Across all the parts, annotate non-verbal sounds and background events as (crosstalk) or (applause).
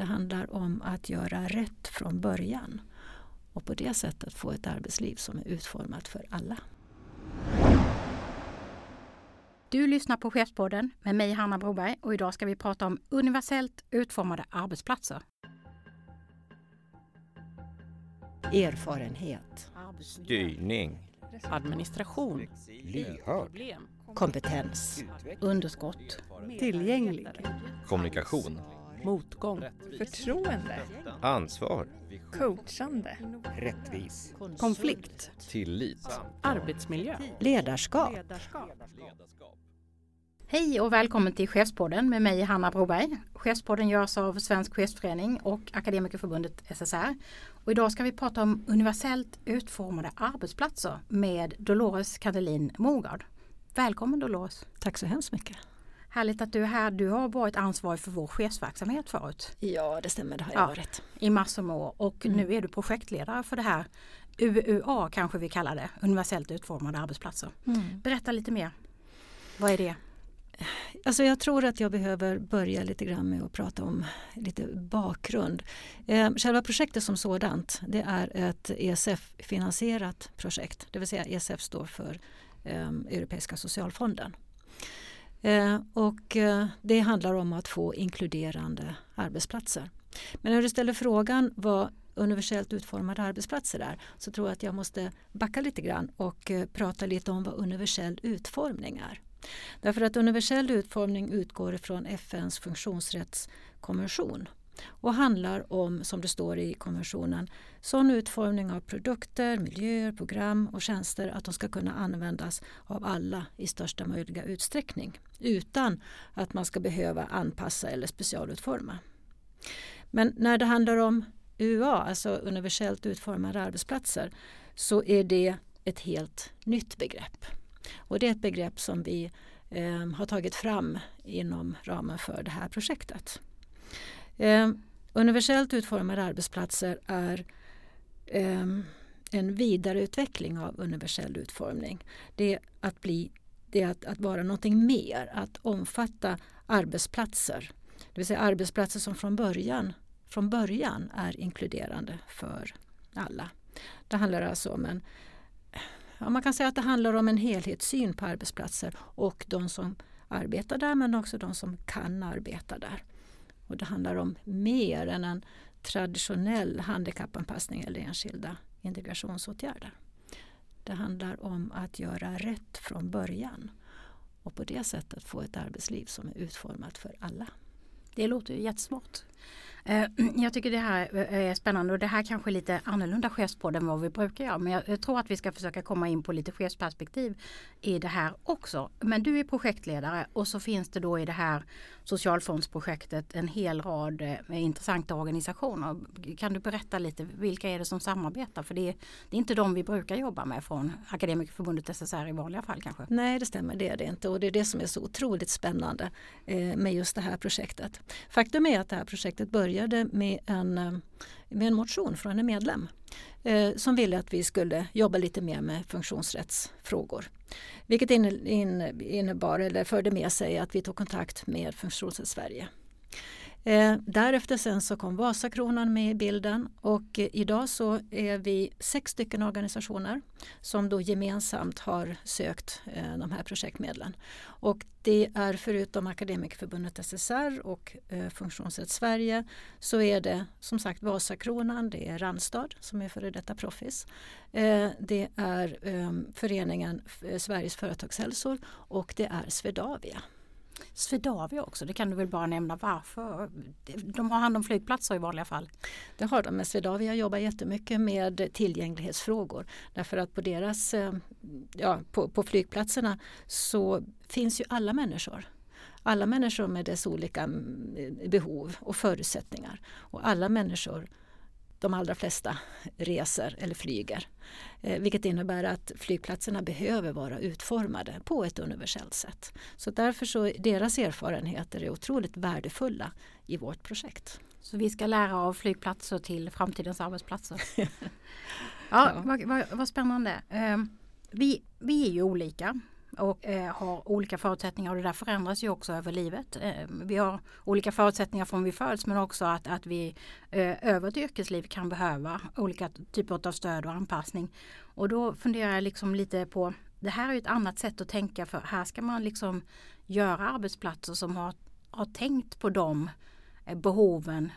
Det handlar om att göra rätt från början och på det sättet få ett arbetsliv som är utformat för alla. Du lyssnar på Chefspodden med mig Hanna Broberg och idag ska vi prata om universellt utformade arbetsplatser. Erfarenhet, Styrning. Administration. Lyhörd. kompetens, Underskott. Tillgänglig. Kommunikation. Motgång. Förtroende. Ansvar. Coachande. Rättvis. Konflikt. Tillit. Arbetsmiljö. ledarskap. Hej och välkommen till Chefspodden med mig Hanna Broberg. Chefspodden görs av Svensk Chefsförening och Akademikerförbundet SSR. Och idag ska vi prata om universellt utformade arbetsplatser med Dolores Kadelin Mogard. Välkommen Dolores! Tack så hemskt mycket. Härligt att du är här. Du har varit ansvarig för vår chefsverksamhet förut Ja, det stämmer, det har jag Ja. varit. i massor med år och Mm. nu är du projektledare för det här UUA kanske vi kallar det, universellt utformade arbetsplatser. Berätta lite mer. Vad är det? Alltså jag tror att jag behöver börja lite grann med att prata om lite bakgrund. Eh, själva projektet som sådant det är ett ESF-finansierat projekt. Det vill säga ESF står för eh, Europeiska socialfonden. Eh, och eh, det handlar om att få inkluderande arbetsplatser. Men när du ställer frågan vad universellt utformade arbetsplatser är så tror jag att jag måste backa lite grann och eh, prata lite om vad universell utformning är. Därför att universell utformning utgår från FNs funktionsrättskonvention och handlar om, som det står i konventionen, sån utformning av produkter, miljöer, program och tjänster att de ska kunna användas av alla i största möjliga utsträckning utan att man ska behöva anpassa eller specialutforma. Men när det handlar om UA, alltså universellt utformade arbetsplatser, så är det ett helt nytt begrepp. Och det är ett begrepp som vi eh, har tagit fram inom ramen för det här projektet. Eh, universellt utformade arbetsplatser är eh, en vidareutveckling av universell utformning. Det är att, bli, det är att, att vara någonting mer, att omfatta arbetsplatser. Det vill säga arbetsplatser som från början, från början är inkluderande för alla. Det handlar alltså om en Ja, man kan säga att det handlar om en helhetssyn på arbetsplatser och de som arbetar där men också de som kan arbeta där. Och det handlar om mer än en traditionell handikappanpassning eller enskilda integrationsåtgärder. Det handlar om att göra rätt från början och på det sättet få ett arbetsliv som är utformat för alla. Det låter ju jättesmart. Eh, (clears throat) jag tycker det här eh, är spännande och det här kanske är lite annorlunda chefspodd än vad vi brukar göra. Men jag tror att vi ska försöka komma in på lite chefsperspektiv i det här också. Men du är projektledare och så finns det då i det här socialfondsprojektet en hel rad eh, med intressanta organisationer. Kan du berätta lite, vilka är det som samarbetar? För det är, det är inte de vi brukar jobba med från Akademikerförbundet SSR i vanliga fall kanske. Nej, det stämmer, det är det inte. Och det är det som är så otroligt spännande eh, med just det här projektet. Faktum är att det här projektet började med en, eh, med en motion från en medlem Eh, som ville att vi skulle jobba lite mer med funktionsrättsfrågor. Vilket in- innebar, eller förde med sig att vi tog kontakt med Funktionsrätt Sverige. Eh, därefter sen så kom Vasakronan med i bilden och eh, idag så är vi sex stycken organisationer som då gemensamt har sökt eh, de här projektmedlen. Och det är förutom Akademikerförbundet SSR och eh, Funktionsrätt Sverige så är det som sagt Vasakronan, det är Randstad som är före detta Proffis. Eh, det är ehm, föreningen eh, Sveriges företagshälsor och det är Swedavia. Swedavia också, det kan du väl bara nämna varför? De har hand om flygplatser i vanliga fall. Det har de, men Swedavia jobbar jättemycket med tillgänglighetsfrågor. Därför att på deras, eh, ja, på, på flygplatserna så finns ju alla människor. Alla människor med dess olika mm, eh, behov och förutsättningar. Och alla människor, de allra flesta, reser eller flyger. Eh, vilket innebär att flygplatserna behöver vara utformade på ett universellt sätt. Så därför så deras erfarenheter är otroligt värdefulla i vårt projekt. Så vi ska lära av flygplatser till framtidens arbetsplatser. (laughs) ja, Ja. Vad, vad, vad spännande. Eh, vi, vi är ju olika. Och eh, har olika förutsättningar och det där förändras ju också över livet. Eh, vi har olika förutsättningar från vi föds men också att, att vi eh, över ett yrkesliv kan behöva olika typer av stöd och anpassning. Och då funderar jag liksom lite på det här är ett annat sätt att tänka för här ska man liksom göra arbetsplatser som har, har tänkt på de eh, behoven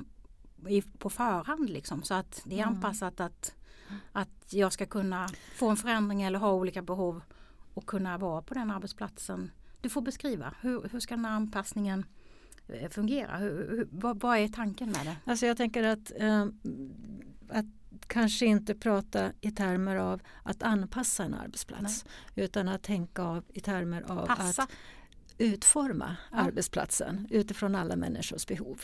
i, på förhand liksom så att det är Mm. anpassat att, att jag ska kunna få en förändring eller ha olika behov och kunna vara på den arbetsplatsen. Du får beskriva, hur, hur ska den här anpassningen eh, fungera? Hur, hur, vad, vad är tanken med det? Alltså jag tänker att, eh, att kanske inte prata i termer av att anpassa en arbetsplats utan att tänka av, i termer av Passa? att utforma Ja. arbetsplatsen utifrån alla människors behov.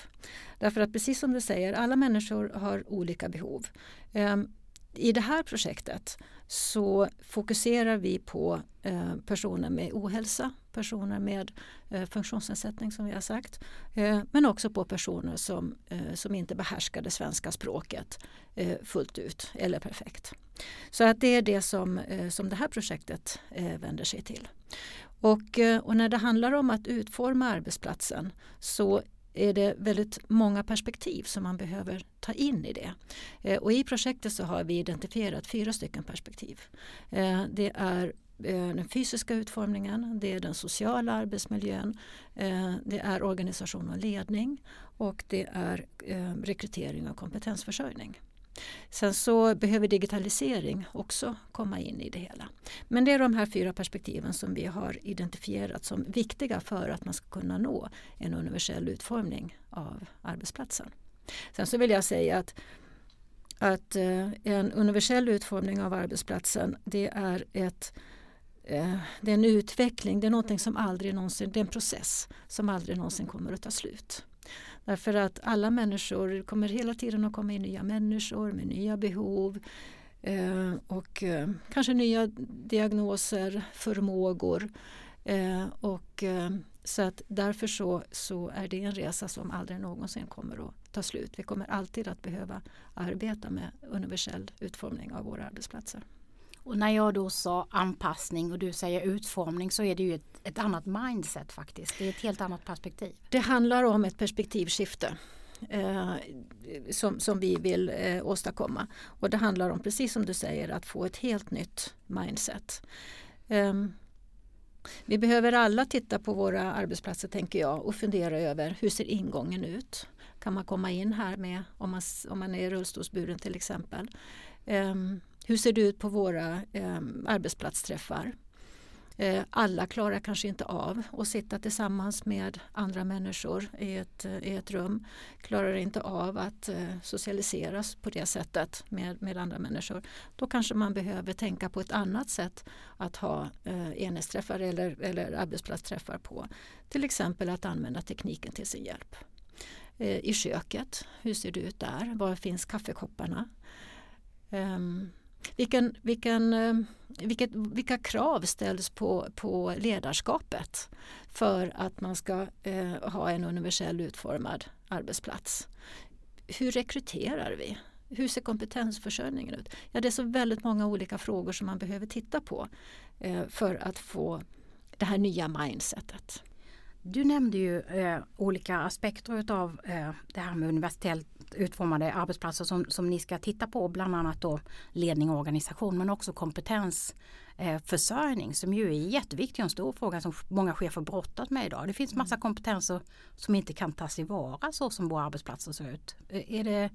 Därför att precis som du säger, alla människor har olika behov. Ehm, i det här projektet så fokuserar vi på eh, personer med ohälsa, personer med eh, funktionsnedsättning som vi har sagt, eh, men också på personer som, eh, som inte behärskar det svenska språket eh, fullt ut eller perfekt. Så att det är det som, eh, som det här projektet vänder sig till. Och, och när det handlar om att utforma arbetsplatsen så är det väldigt många perspektiv som man behöver ta in i det. Eh, Och I projektet så har vi identifierat fyra stycken perspektiv. Eh, Det är eh, den fysiska utformningen, det är den sociala arbetsmiljön, eh, det är organisation och ledning och det är eh, rekrytering och kompetensförsörjning. Sen så behöver digitalisering också komma in i det hela. Men det är de här fyra perspektiven som vi har identifierat som viktiga för att man ska kunna nå en universell utformning av arbetsplatsen. Sen så vill jag säga att, att eh, en universell utformning av arbetsplatsen det är ett eh, det är en utveckling, det är någonting som aldrig någonsin, det är en process som aldrig någonsin kommer att ta slut. Därför att alla människor kommer hela tiden att komma in nya människor med nya behov eh, och eh, kanske nya diagnoser, förmågor. Eh, och, eh, så att därför så, så är det en resa som aldrig någonsin kommer att ta slut. Vi kommer alltid att behöva arbeta med universell utformning av våra arbetsplatser. Och när jag då sa anpassning och du säger utformning så är det ju ett, ett annat mindset faktiskt. Det är ett helt annat perspektiv. Det handlar om ett perspektivskifte eh, som, som vi vill eh, åstadkomma. Och det handlar om, precis som du säger, att få ett helt nytt mindset. Eh, vi behöver alla titta på våra arbetsplatser tänker jag och fundera över hur ser ingången ut? Kan man komma in här med om man, om man är rullstolsburen till exempel? Ehm, hur ser det ut på våra eh, arbetsplatsträffar? Eh, Alla klarar kanske inte av att sitta tillsammans med andra människor i ett, i ett rum. Klarar inte av att eh, socialiseras på det sättet med, med andra människor. Då kanske man behöver tänka på ett annat sätt att ha eh, enhetsträffar eller, eller arbetsplatsträffar på. Till exempel att använda tekniken till sin hjälp. Eh, I köket, hur ser det ut där? Var finns kaffekopparna? Ehm, vilken, vilken, eh, vilket, vilka krav ställs på, på ledarskapet för att man ska eh, ha en universell utformad arbetsplats? Hur rekryterar vi? Hur ser kompetensförsörjningen ut? Ja, det är så väldigt många olika frågor som man behöver titta på eh, för att få det här nya mindsetet. Du nämnde ju eh, olika aspekter utav eh, det här med universellt utformade arbetsplatser som, som ni ska titta på. Bland annat då ledning och organisation men också kompetensförsörjning som ju är jätteviktig och en stor fråga som många chefer brottas med idag. Det finns massa kompetenser som inte kan tas tillvara så som våra arbetsplatser ser ut. Eh, Är det,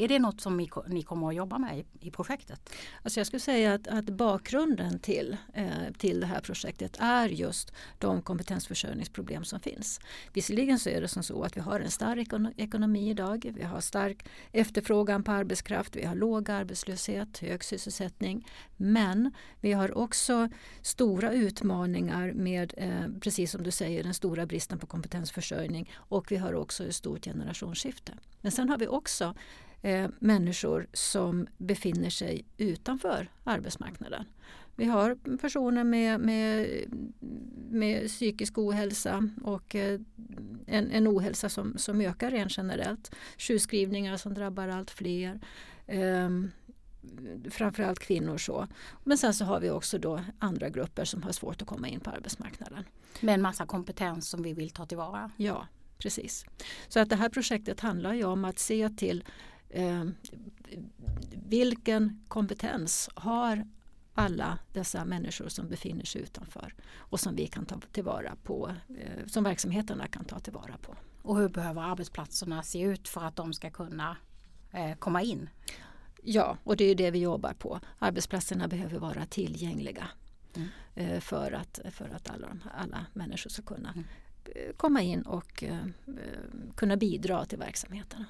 är det något som ni, ni kommer att jobba med i, i projektet? Alltså jag skulle säga att, att bakgrunden till, eh, till det här projektet är just de kompetensförsörjningsproblem som finns. Visserligen så är det som så att vi har en stark ekonomi idag. Vi har stark efterfrågan på arbetskraft, vi har låg arbetslöshet, hög sysselsättning. Men vi har också stora utmaningar med, eh, precis som du säger, den stora bristen på kompetensförsörjning och vi har också ett stort generationsskifte. Men sen har vi också eh, människor som befinner sig utanför arbetsmarknaden. Vi har personer med, med, med psykisk ohälsa och eh, en, en ohälsa som, som ökar rent generellt. Sjukskrivningar som drabbar allt fler. Ehm, framförallt kvinnor. så. Men sen så har vi också då andra grupper som har svårt att komma in på arbetsmarknaden. Med en massa kompetens som vi vill ta tillvara. Ja, precis. Så att det här projektet handlar ju om att se till eh, vilken kompetens har alla dessa människor som befinner sig utanför och som vi kan ta tillvara på, eh, som verksamheterna kan ta tillvara på. Och hur behöver arbetsplatserna se ut för att de ska kunna eh, komma in? Ja, och det är det vi jobbar på. Arbetsplatserna behöver vara tillgängliga Mm. eh, för, att, för att alla, alla människor ska kunna Mm komma in och eh, kunna bidra till verksamheterna.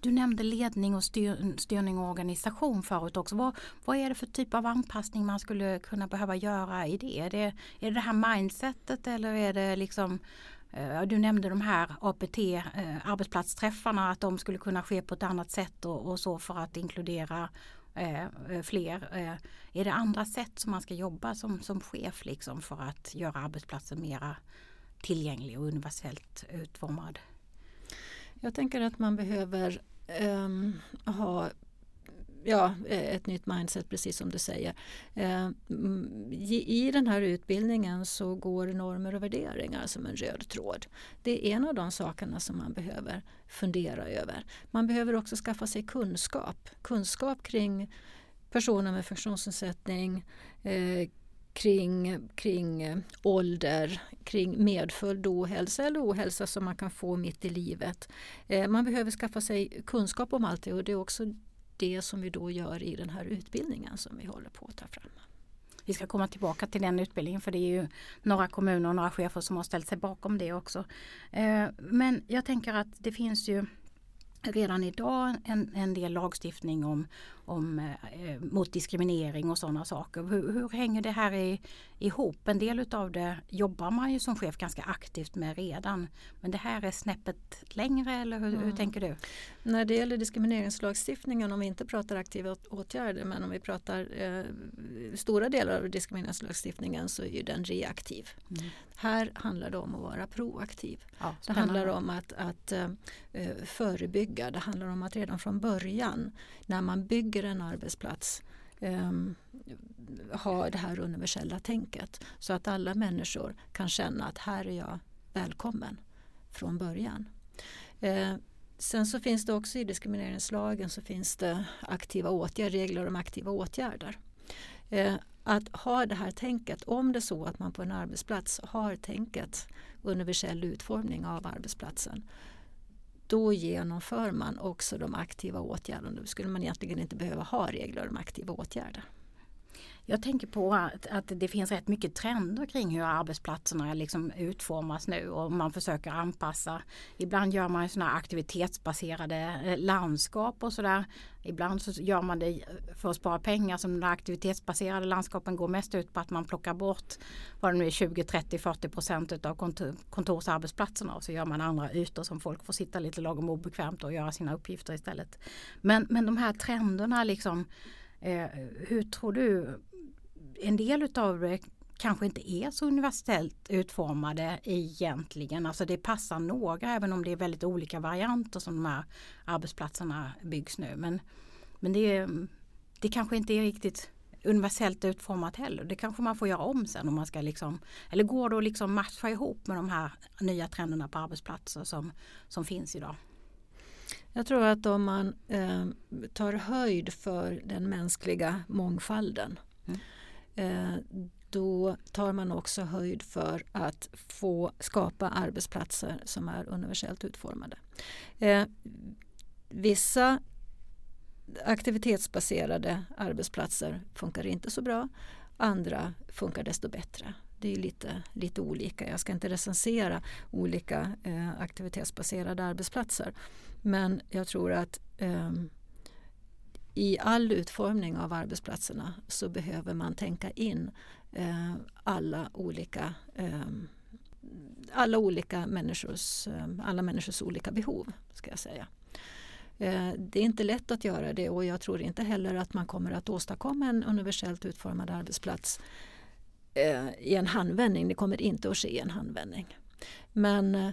Du nämnde ledning och styr, styrning och organisation förut också. Vad, vad är det för typ av anpassning man skulle kunna behöva göra i det? Är det, är det, det här mindsetet eller är det liksom eh, du nämnde de här APT, eh, arbetsplatsträffarna, att de skulle kunna ske på ett annat sätt och, och så för att inkludera eh, fler. Eh, är det andra sätt som man ska jobba som, som chef liksom för att göra arbetsplatsen mera tillgänglig och universellt utformad? Jag tänker att man behöver um, ha ja, ett nytt mindset precis som du säger. Ehm, I den här utbildningen så går normer och värderingar som en röd tråd. Det är en av de sakerna som man behöver fundera över. Man behöver också skaffa sig kunskap. Kunskap kring personer med funktionsnedsättning, eh, kring, kring eh, ålder, kring medföljd ohälsa eller ohälsa som man kan få mitt i livet. Eh, man behöver skaffa sig kunskap om allt det och det är också det som vi då gör i den här utbildningen som vi håller på att ta fram. Vi ska komma tillbaka till den utbildningen för det är ju några kommuner och några chefer som har ställt sig bakom det också. Eh, men jag tänker att det finns ju redan idag en, en del lagstiftning om, om, eh, mot diskriminering och sådana saker. Hur, hur hänger det här i, ihop? En del utav det jobbar man ju som chef ganska aktivt med redan. Men det här är snäppet längre eller hur, hur Mm. tänker du? När det gäller diskrimineringslagstiftningen, om vi inte pratar aktiva åt- åtgärder men om vi pratar eh, stora delar av diskrimineringslagstiftningen så är ju den reaktiv. Mm. Här handlar det om att vara proaktiv. Ja, Det handlar om att, att eh, eh, förebygga. Det handlar om att redan från början när man bygger en arbetsplats eh, ha det här universella tänket så att alla människor kan känna att här är jag välkommen från början. Eh, sen så finns det också i diskrimineringslagen så finns det aktiva åtgärder, regler om aktiva åtgärder. Eh, att ha det här tänket, om det är så att man på en arbetsplats har tänket universell utformning av arbetsplatsen då genomför man också de aktiva åtgärderna. Då skulle man egentligen inte behöva ha regler om aktiva åtgärder. Jag tänker på att, att det finns rätt mycket trender kring hur arbetsplatserna liksom utformas nu och man försöker anpassa. Ibland gör man sådana aktivitetsbaserade eh, landskap och sådär. Ibland så gör man det för att spara pengar som de aktivitetsbaserade landskapen går mest ut på att man plockar bort vad det nu är 20, 30, 40 procent av kontor, kontorsarbetsplatserna och så gör man andra ytor som folk får sitta lite lagom obekvämt och göra sina uppgifter istället. Men, men de här trenderna liksom Eh, hur tror du, en del utav det kanske inte är så universellt utformade egentligen. Alltså det passar några även om det är väldigt olika varianter som de här arbetsplatserna byggs nu. Men, men det, är, det kanske inte är riktigt universellt utformat heller. Det kanske man får göra om sen om man ska liksom, eller går det att liksom matcha ihop med de här nya trenderna på arbetsplatser som, som finns idag? Jag tror att om man eh, tar höjd för den mänskliga mångfalden Mm. Eh, då tar man också höjd för att få skapa arbetsplatser som är universellt utformade. Eh, vissa aktivitetsbaserade arbetsplatser funkar inte så bra. Andra funkar desto bättre. Det är lite, lite olika. Jag ska inte recensera olika eh, aktivitetsbaserade arbetsplatser. Men jag tror att eh, i all utformning av arbetsplatserna så behöver man tänka in eh, alla olika eh, alla olika människors, eh, alla människors olika behov. ska jag säga. Eh, det är inte lätt att göra det och jag tror inte heller att man kommer att åstadkomma en universellt utformad arbetsplats eh, i en handvändning. Det kommer inte att ske i en handvändning. Men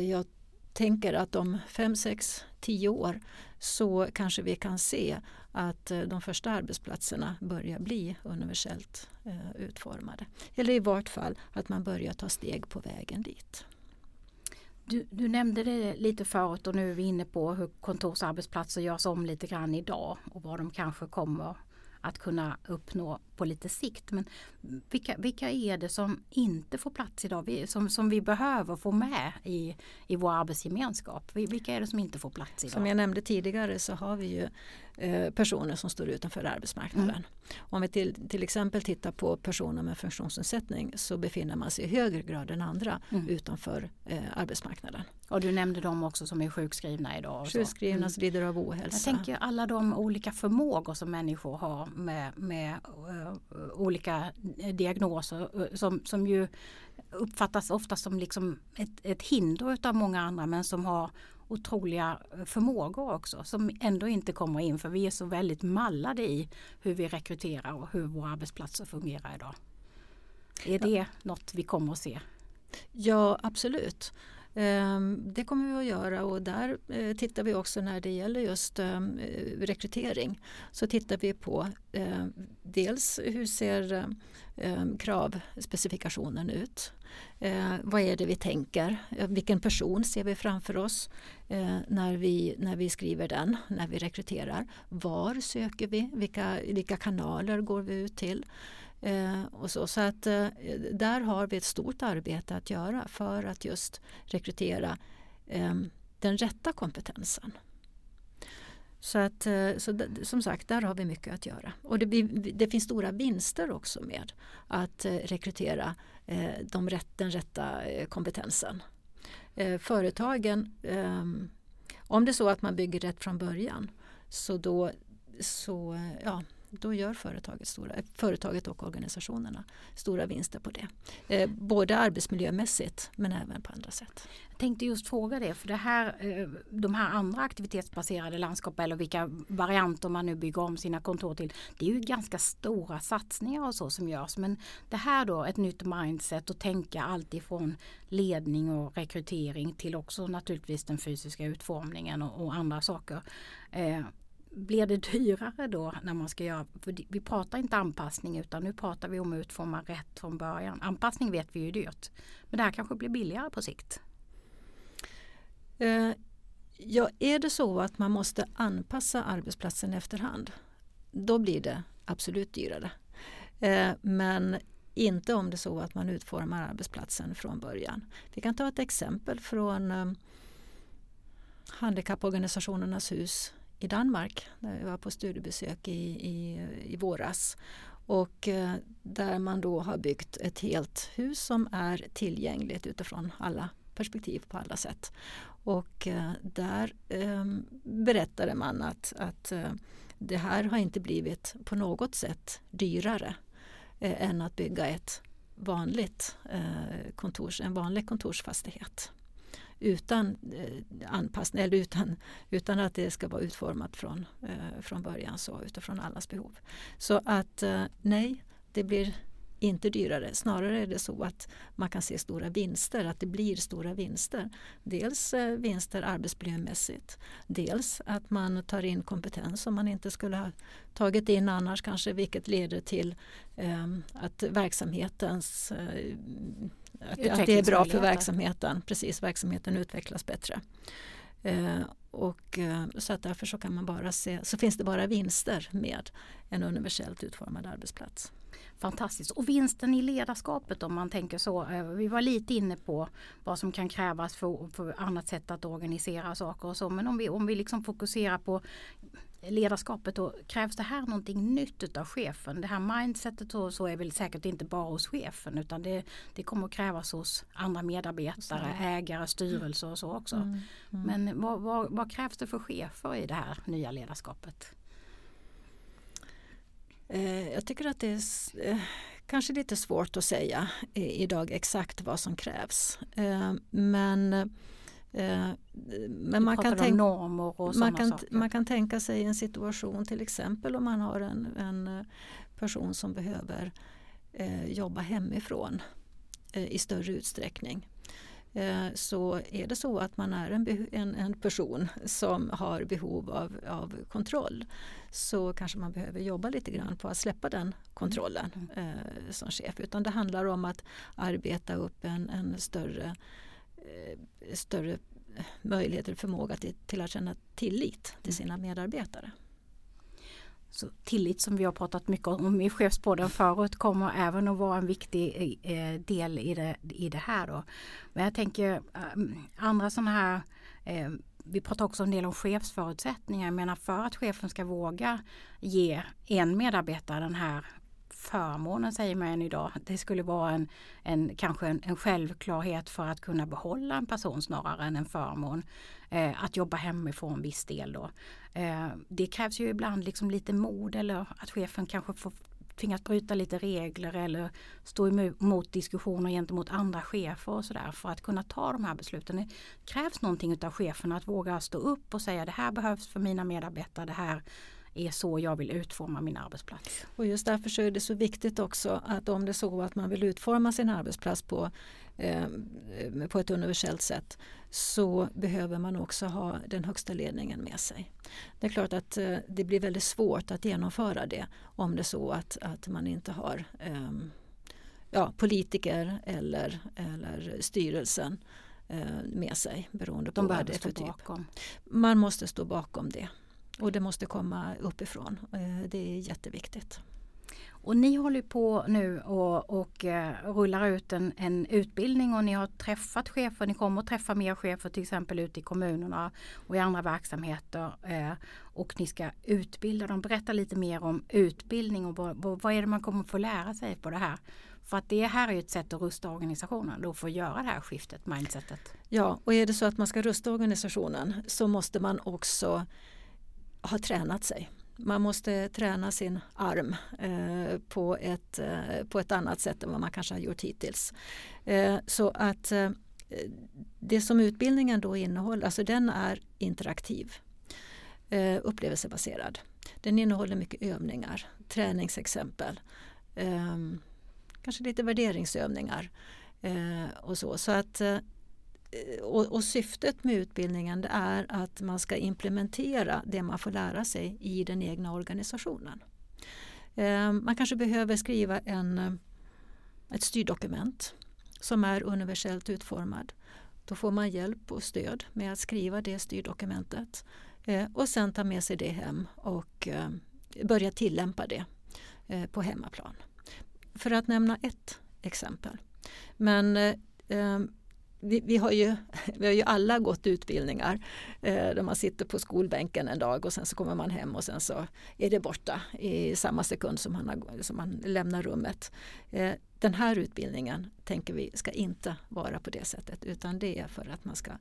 jag tänker att om 5, 6, tio år så kanske vi kan se att eh, de första arbetsplatserna börjar bli universellt eh, utformade. Eller i vart fall att man börjar ta steg på vägen dit. Du, du, nämnde det lite förut och nu är vi inne på hur kontorsarbetsplatser görs om lite grann idag och vad de kanske kommer att kunna uppnå på lite sikt. Men vilka, vilka är det som inte får plats idag, som, som vi behöver få med i, i vår arbetsgemenskap? Vilka är det som inte får plats idag? Som jag nämnde tidigare så har vi ju eh, personer som står utanför arbetsmarknaden. Mm. Om vi till, till exempel tittar på personer med funktionsnedsättning så befinner man sig i högre grad än andra mm. utanför eh, arbetsmarknaden. Och du nämnde dem också som är sjukskrivna idag. Sjukskrivna, mm. lider av ohälsa. Jag tänker alla de olika förmågor som människor har med, med uh, olika diagnoser uh, som, som ju uppfattas ofta som liksom ett, ett hinder av många andra men som har otroliga förmågor också som ändå inte kommer in för vi är så väldigt mallade i hur vi rekryterar och hur våra arbetsplatser fungerar idag. Är det ja. något vi kommer att se? Ja absolut. Ehm, det kommer vi att göra och där eh, tittar vi också när det gäller just ehm, eh, rekrytering. Så tittar vi på ehm, dels hur ser kravspecifikationen ut? Vad är det vi tänker? Eh, vilken person ser vi framför oss när vi, när vi skriver den, när vi rekryterar? Var söker vi? Vilka, vilka kanaler går vi ut till? Eh, och så så att, eh, där har vi ett stort arbete att göra för att just rekrytera eh, den rätta kompetensen. Så, att, eh, så som sagt, där har vi mycket att göra. Och det, det finns stora vinster också med att eh, rekrytera eh, de rätt, den rätta eh, kompetensen. Eh, företagen, ehm, om det är så att man bygger rätt från början så då så, eh, ja, då gör företaget, stora, företaget och organisationerna stora vinster på det. Eh, både arbetsmiljömässigt men även på andra sätt. Jag tänkte just fråga det, för det här, eh, de här andra aktivitetsbaserade landskap eller vilka varianter man nu bygger om sina kontor till. Det är ju ganska stora satsningar och så som görs. Men det här då, ett nytt mindset och tänka allt ifrån ledning och rekrytering till också naturligtvis den fysiska utformningen och, och andra saker. Eh, blir det dyrare då när man ska göra, för vi pratar inte anpassning utan nu pratar vi om att utforma rätt från början. Anpassning vet vi ju är dyrt. Men det här kanske blir billigare på sikt? Eh, ja, är det så att man måste anpassa arbetsplatsen efterhand då blir det absolut dyrare. Eh, men inte om det är så att man utformar arbetsplatsen från början. Vi kan ta ett exempel från eh, Handikapporganisationernas hus i Danmark där vi var på studiebesök i, i, i våras. Och eh, där man då har byggt ett helt hus som är tillgängligt utifrån alla perspektiv på alla sätt. Och eh, där eh, berättade man att, att eh, det här har inte blivit på något sätt dyrare eh, än att bygga ett vanligt eh, kontors, en vanlig kontorsfastighet utan eh, anpassning eller utan, utan att det ska vara utformat från, eh, från början så utifrån allas behov. Så att eh, nej, det blir inte dyrare. Snarare är det så att man kan se stora vinster, att det blir stora vinster. Dels eh, vinster arbetsmiljömässigt, dels att man tar in kompetens som man inte skulle ha tagit in annars kanske vilket leder till eh, att verksamhetens eh, att, att det är bra för verksamheten. Precis, verksamheten utvecklas bättre. Eh, och, eh, så att därför så kan man bara se, så finns det bara vinster med en universellt utformad arbetsplats. Fantastiskt. Och vinsten i ledarskapet om man tänker så. Eh, vi var lite inne på vad som kan krävas för, för annat sätt att organisera saker och så. Men om vi, om vi liksom fokuserar på ledarskapet då krävs det här någonting nytt av chefen. Det här mindsetet och så är väl säkert inte bara hos chefen utan det, det kommer att krävas hos andra medarbetare, ägare, styrelser och så också. Mm, mm. Men vad, vad, vad, krävs det för chefer i det här nya ledarskapet? Eh, jag tycker att det är eh, kanske lite svårt att säga idag exakt vad som krävs. Eh, men men man kan, tänk, man, kan, man kan tänka sig en situation till exempel om man har en, en eh, person som behöver eh, jobba hemifrån eh, i större utsträckning. eh, så är det så att man är en, en, en person som har behov av, av kontroll så kanske man behöver jobba lite grann på att släppa den kontrollen eh, som chef. Utan det handlar om att arbeta upp en, en större, eh, större möjligheter och förmåga till, till att känna tillit till sina medarbetare. Så tillit som vi har pratat mycket om i chefspodden förut kommer även att vara en viktig eh, del i det, i det här. Då. Men jag tänker eh, andra sådana här eh, vi pratar också en del om chefsförutsättningar. Jag menar för att chefen ska våga ge en medarbetare den här förmånen säger man än idag. Det skulle vara en, en kanske en, en, självklarhet för att kunna behålla en person snarare än en förmån. Eh, att jobba hemifrån viss del då. Eh, det krävs ju ibland liksom lite mod eller att chefen kanske får tvingas bryta lite regler eller stå emot diskussioner gentemot andra chefer och sådär för att kunna ta de här besluten. Det krävs någonting av cheferna att våga stå upp och säga det här behövs för mina medarbetare, det här är så jag vill utforma min arbetsplats. Och just därför så är det så viktigt också att om det är så att man vill utforma sin arbetsplats på, eh, på ett universellt sätt så behöver man också ha den högsta ledningen med sig. Det är klart att eh, det blir väldigt svårt att genomföra det om det är så att, att man inte har eh, ja, politiker eller, eller styrelsen eh, med sig beroende De på vad det är för typ. bakom. Man måste stå bakom det. Och det måste komma uppifrån. Eh, det är jätteviktigt. Och ni håller på nu och, och uh, rullar ut en, en, utbildning och ni har träffat chefer. Ni kommer att träffa mer chefer till exempel ute i kommunerna och i andra verksamheter. Uh, och ni ska utbilda dem. Berätta lite mer om utbildning och vad, vad är det man kommer få lära sig på det här? För att det här är ett sätt att rusta organisationen då för att göra det här skiftet, mindsetet. Ja, och är det så att man ska rusta organisationen så måste man också har tränat sig. Man måste träna sin arm eh, på, ett, eh, på ett annat sätt än vad man kanske har gjort hittills. Eh, så att eh, det som utbildningen då innehåller, alltså den är interaktiv, eh, upplevelsebaserad. Den innehåller mycket övningar, träningsexempel, eh, kanske lite värderingsövningar eh, och så. Så att eh, Eh, och, och, syftet med utbildningen är att man ska implementera det man får lära sig i den egna organisationen. Eh, man kanske behöver skriva en, eh, ett styrdokument som är universellt utformad. Då får man hjälp och stöd med att skriva det styrdokumentet och sen ta med sig det hem och börja tillämpa det på hemmaplan. För att nämna ett exempel. Men vi, vi, har ju, (laughs) vi har ju alla gått utbildningar eh, där man sitter på skolbänken en dag och sen så kommer man hem och sen så är det borta i samma sekund som man, har, som man lämnar rummet. Eh, den här utbildningen tänker vi ska inte vara på det sättet utan det är för att man ska,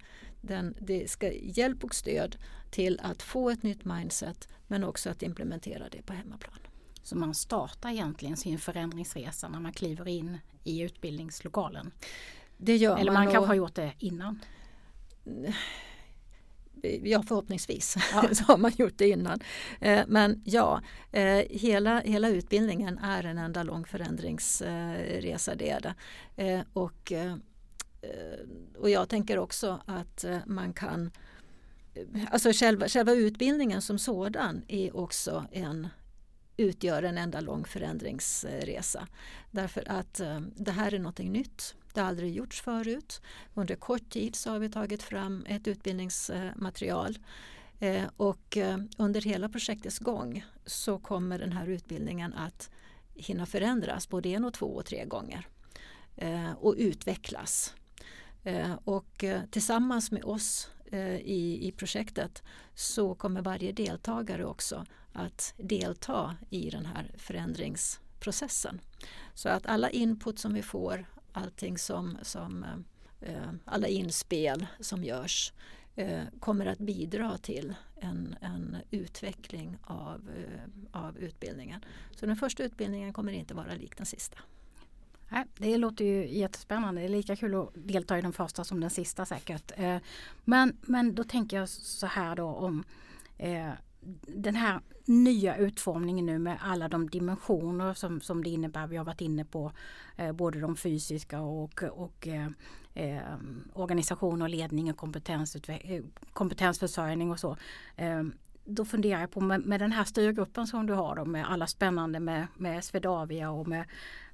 den, det ska hjälp och stöd till att få ett nytt mindset men också att implementera det på hemmaplan. Så man startar egentligen sin förändringsresa när man kliver in i utbildningslokalen? Det gör Eller man, man kanske har gjort det innan? Ja förhoppningsvis (laughs) ja. så har man gjort det innan. Eh, men ja, eh, hela, hela utbildningen är en enda lång förändringsresa. Det är det. Eh, och, och jag tänker också att man kan Alltså själva, själva utbildningen som sådan är också en utgör en enda lång förändringsresa. Därför att det här är någonting nytt. Det har aldrig gjorts förut. Under kort tid så har vi tagit fram ett utbildningsmaterial eh, och eh, under hela projektets gång så kommer den här utbildningen att hinna förändras både en och två och tre gånger eh, och utvecklas. Och tillsammans med oss i, i projektet så kommer varje deltagare också att delta i den här förändringsprocessen. Så att alla input som vi får, allting som, som eh, eh, alla inspel som görs eh, kommer att bidra till en, en utveckling av, eh, av utbildningen. Så den första utbildningen kommer inte vara lik den sista. det låter ju jättespännande. Det är lika kul att delta i den första som den sista säkert. Eh, men, men då tänker jag så här då om eh, den här nya utformningen nu med alla de dimensioner som, som det innebär. Vi har varit inne på eh, både de fysiska och, och eh, eh, organisation och ledning och eh, kompetensförsörjning och så. Eh, då funderar jag på med, med, den här styrgruppen som du har då, med alla spännande med, med Swedavia och med,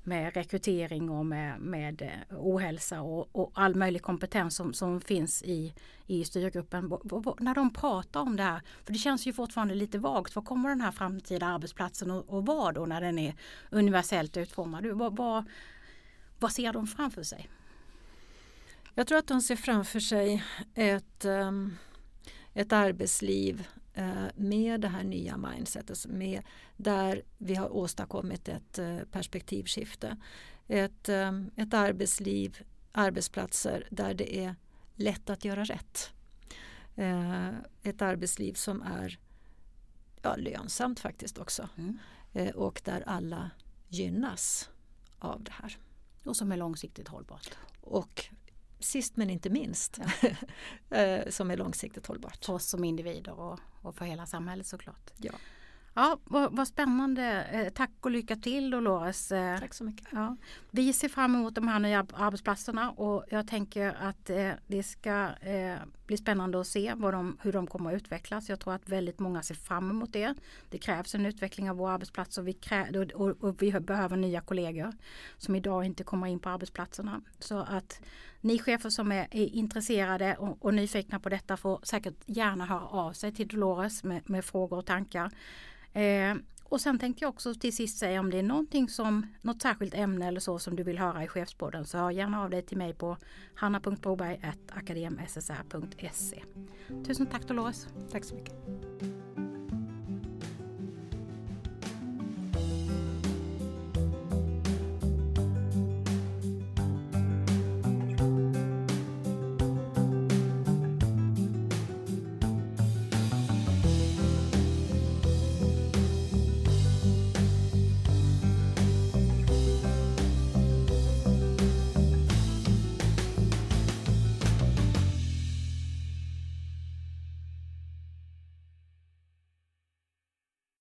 med rekrytering och med, med eh, ohälsa och, och all möjlig kompetens som, som finns i, i styrgruppen. B när de pratar om det här, för det känns ju fortfarande lite vagt, vad kommer den här framtida arbetsplatsen att vara då när den är universellt utformad? Vad, vad, vad ser de framför sig? Jag tror att de ser framför sig ett, ehm, ett arbetsliv med det här nya mindsetet med, där vi har åstadkommit ett eh, perspektivskifte. Ett, ehm, ett arbetsliv, arbetsplatser där det är lätt att göra rätt. Eh, ett arbetsliv som är ja, lönsamt faktiskt också mm. och där alla gynnas av det här. Och som är långsiktigt hållbart. Och sist men inte minst ja. (laughs) Eh, som är långsiktigt hållbart. För oss som individer och, och för hela samhället såklart. Ja. Ja, vad, vad, spännande. Eh, tack och lycka till Dolores. Eh, tack så mycket. Ja. Vi ser fram emot de här nya arbetsplatserna och jag tänker att eh, det ska eh, bli spännande att se de, hur de kommer att utvecklas. Jag tror att väldigt många ser fram emot det. Det krävs en utveckling av våra arbetsplatser och vi, krä, och, och, och vi behöver nya kollegor som idag inte kommer in på arbetsplatserna. Så att ni chefer som är, är intresserade och, och, nyfikna på detta får säkert gärna höra av sig till Dolores med, med frågor och tankar. Eh, och sen tänkte jag också till sist säga om det är någonting som något särskilt ämne eller så som du vill höra i chefspodden så hör gärna av dig till mig på hanna.broberg.akademssr.se. Tusen tack Dolores. Tack så mycket.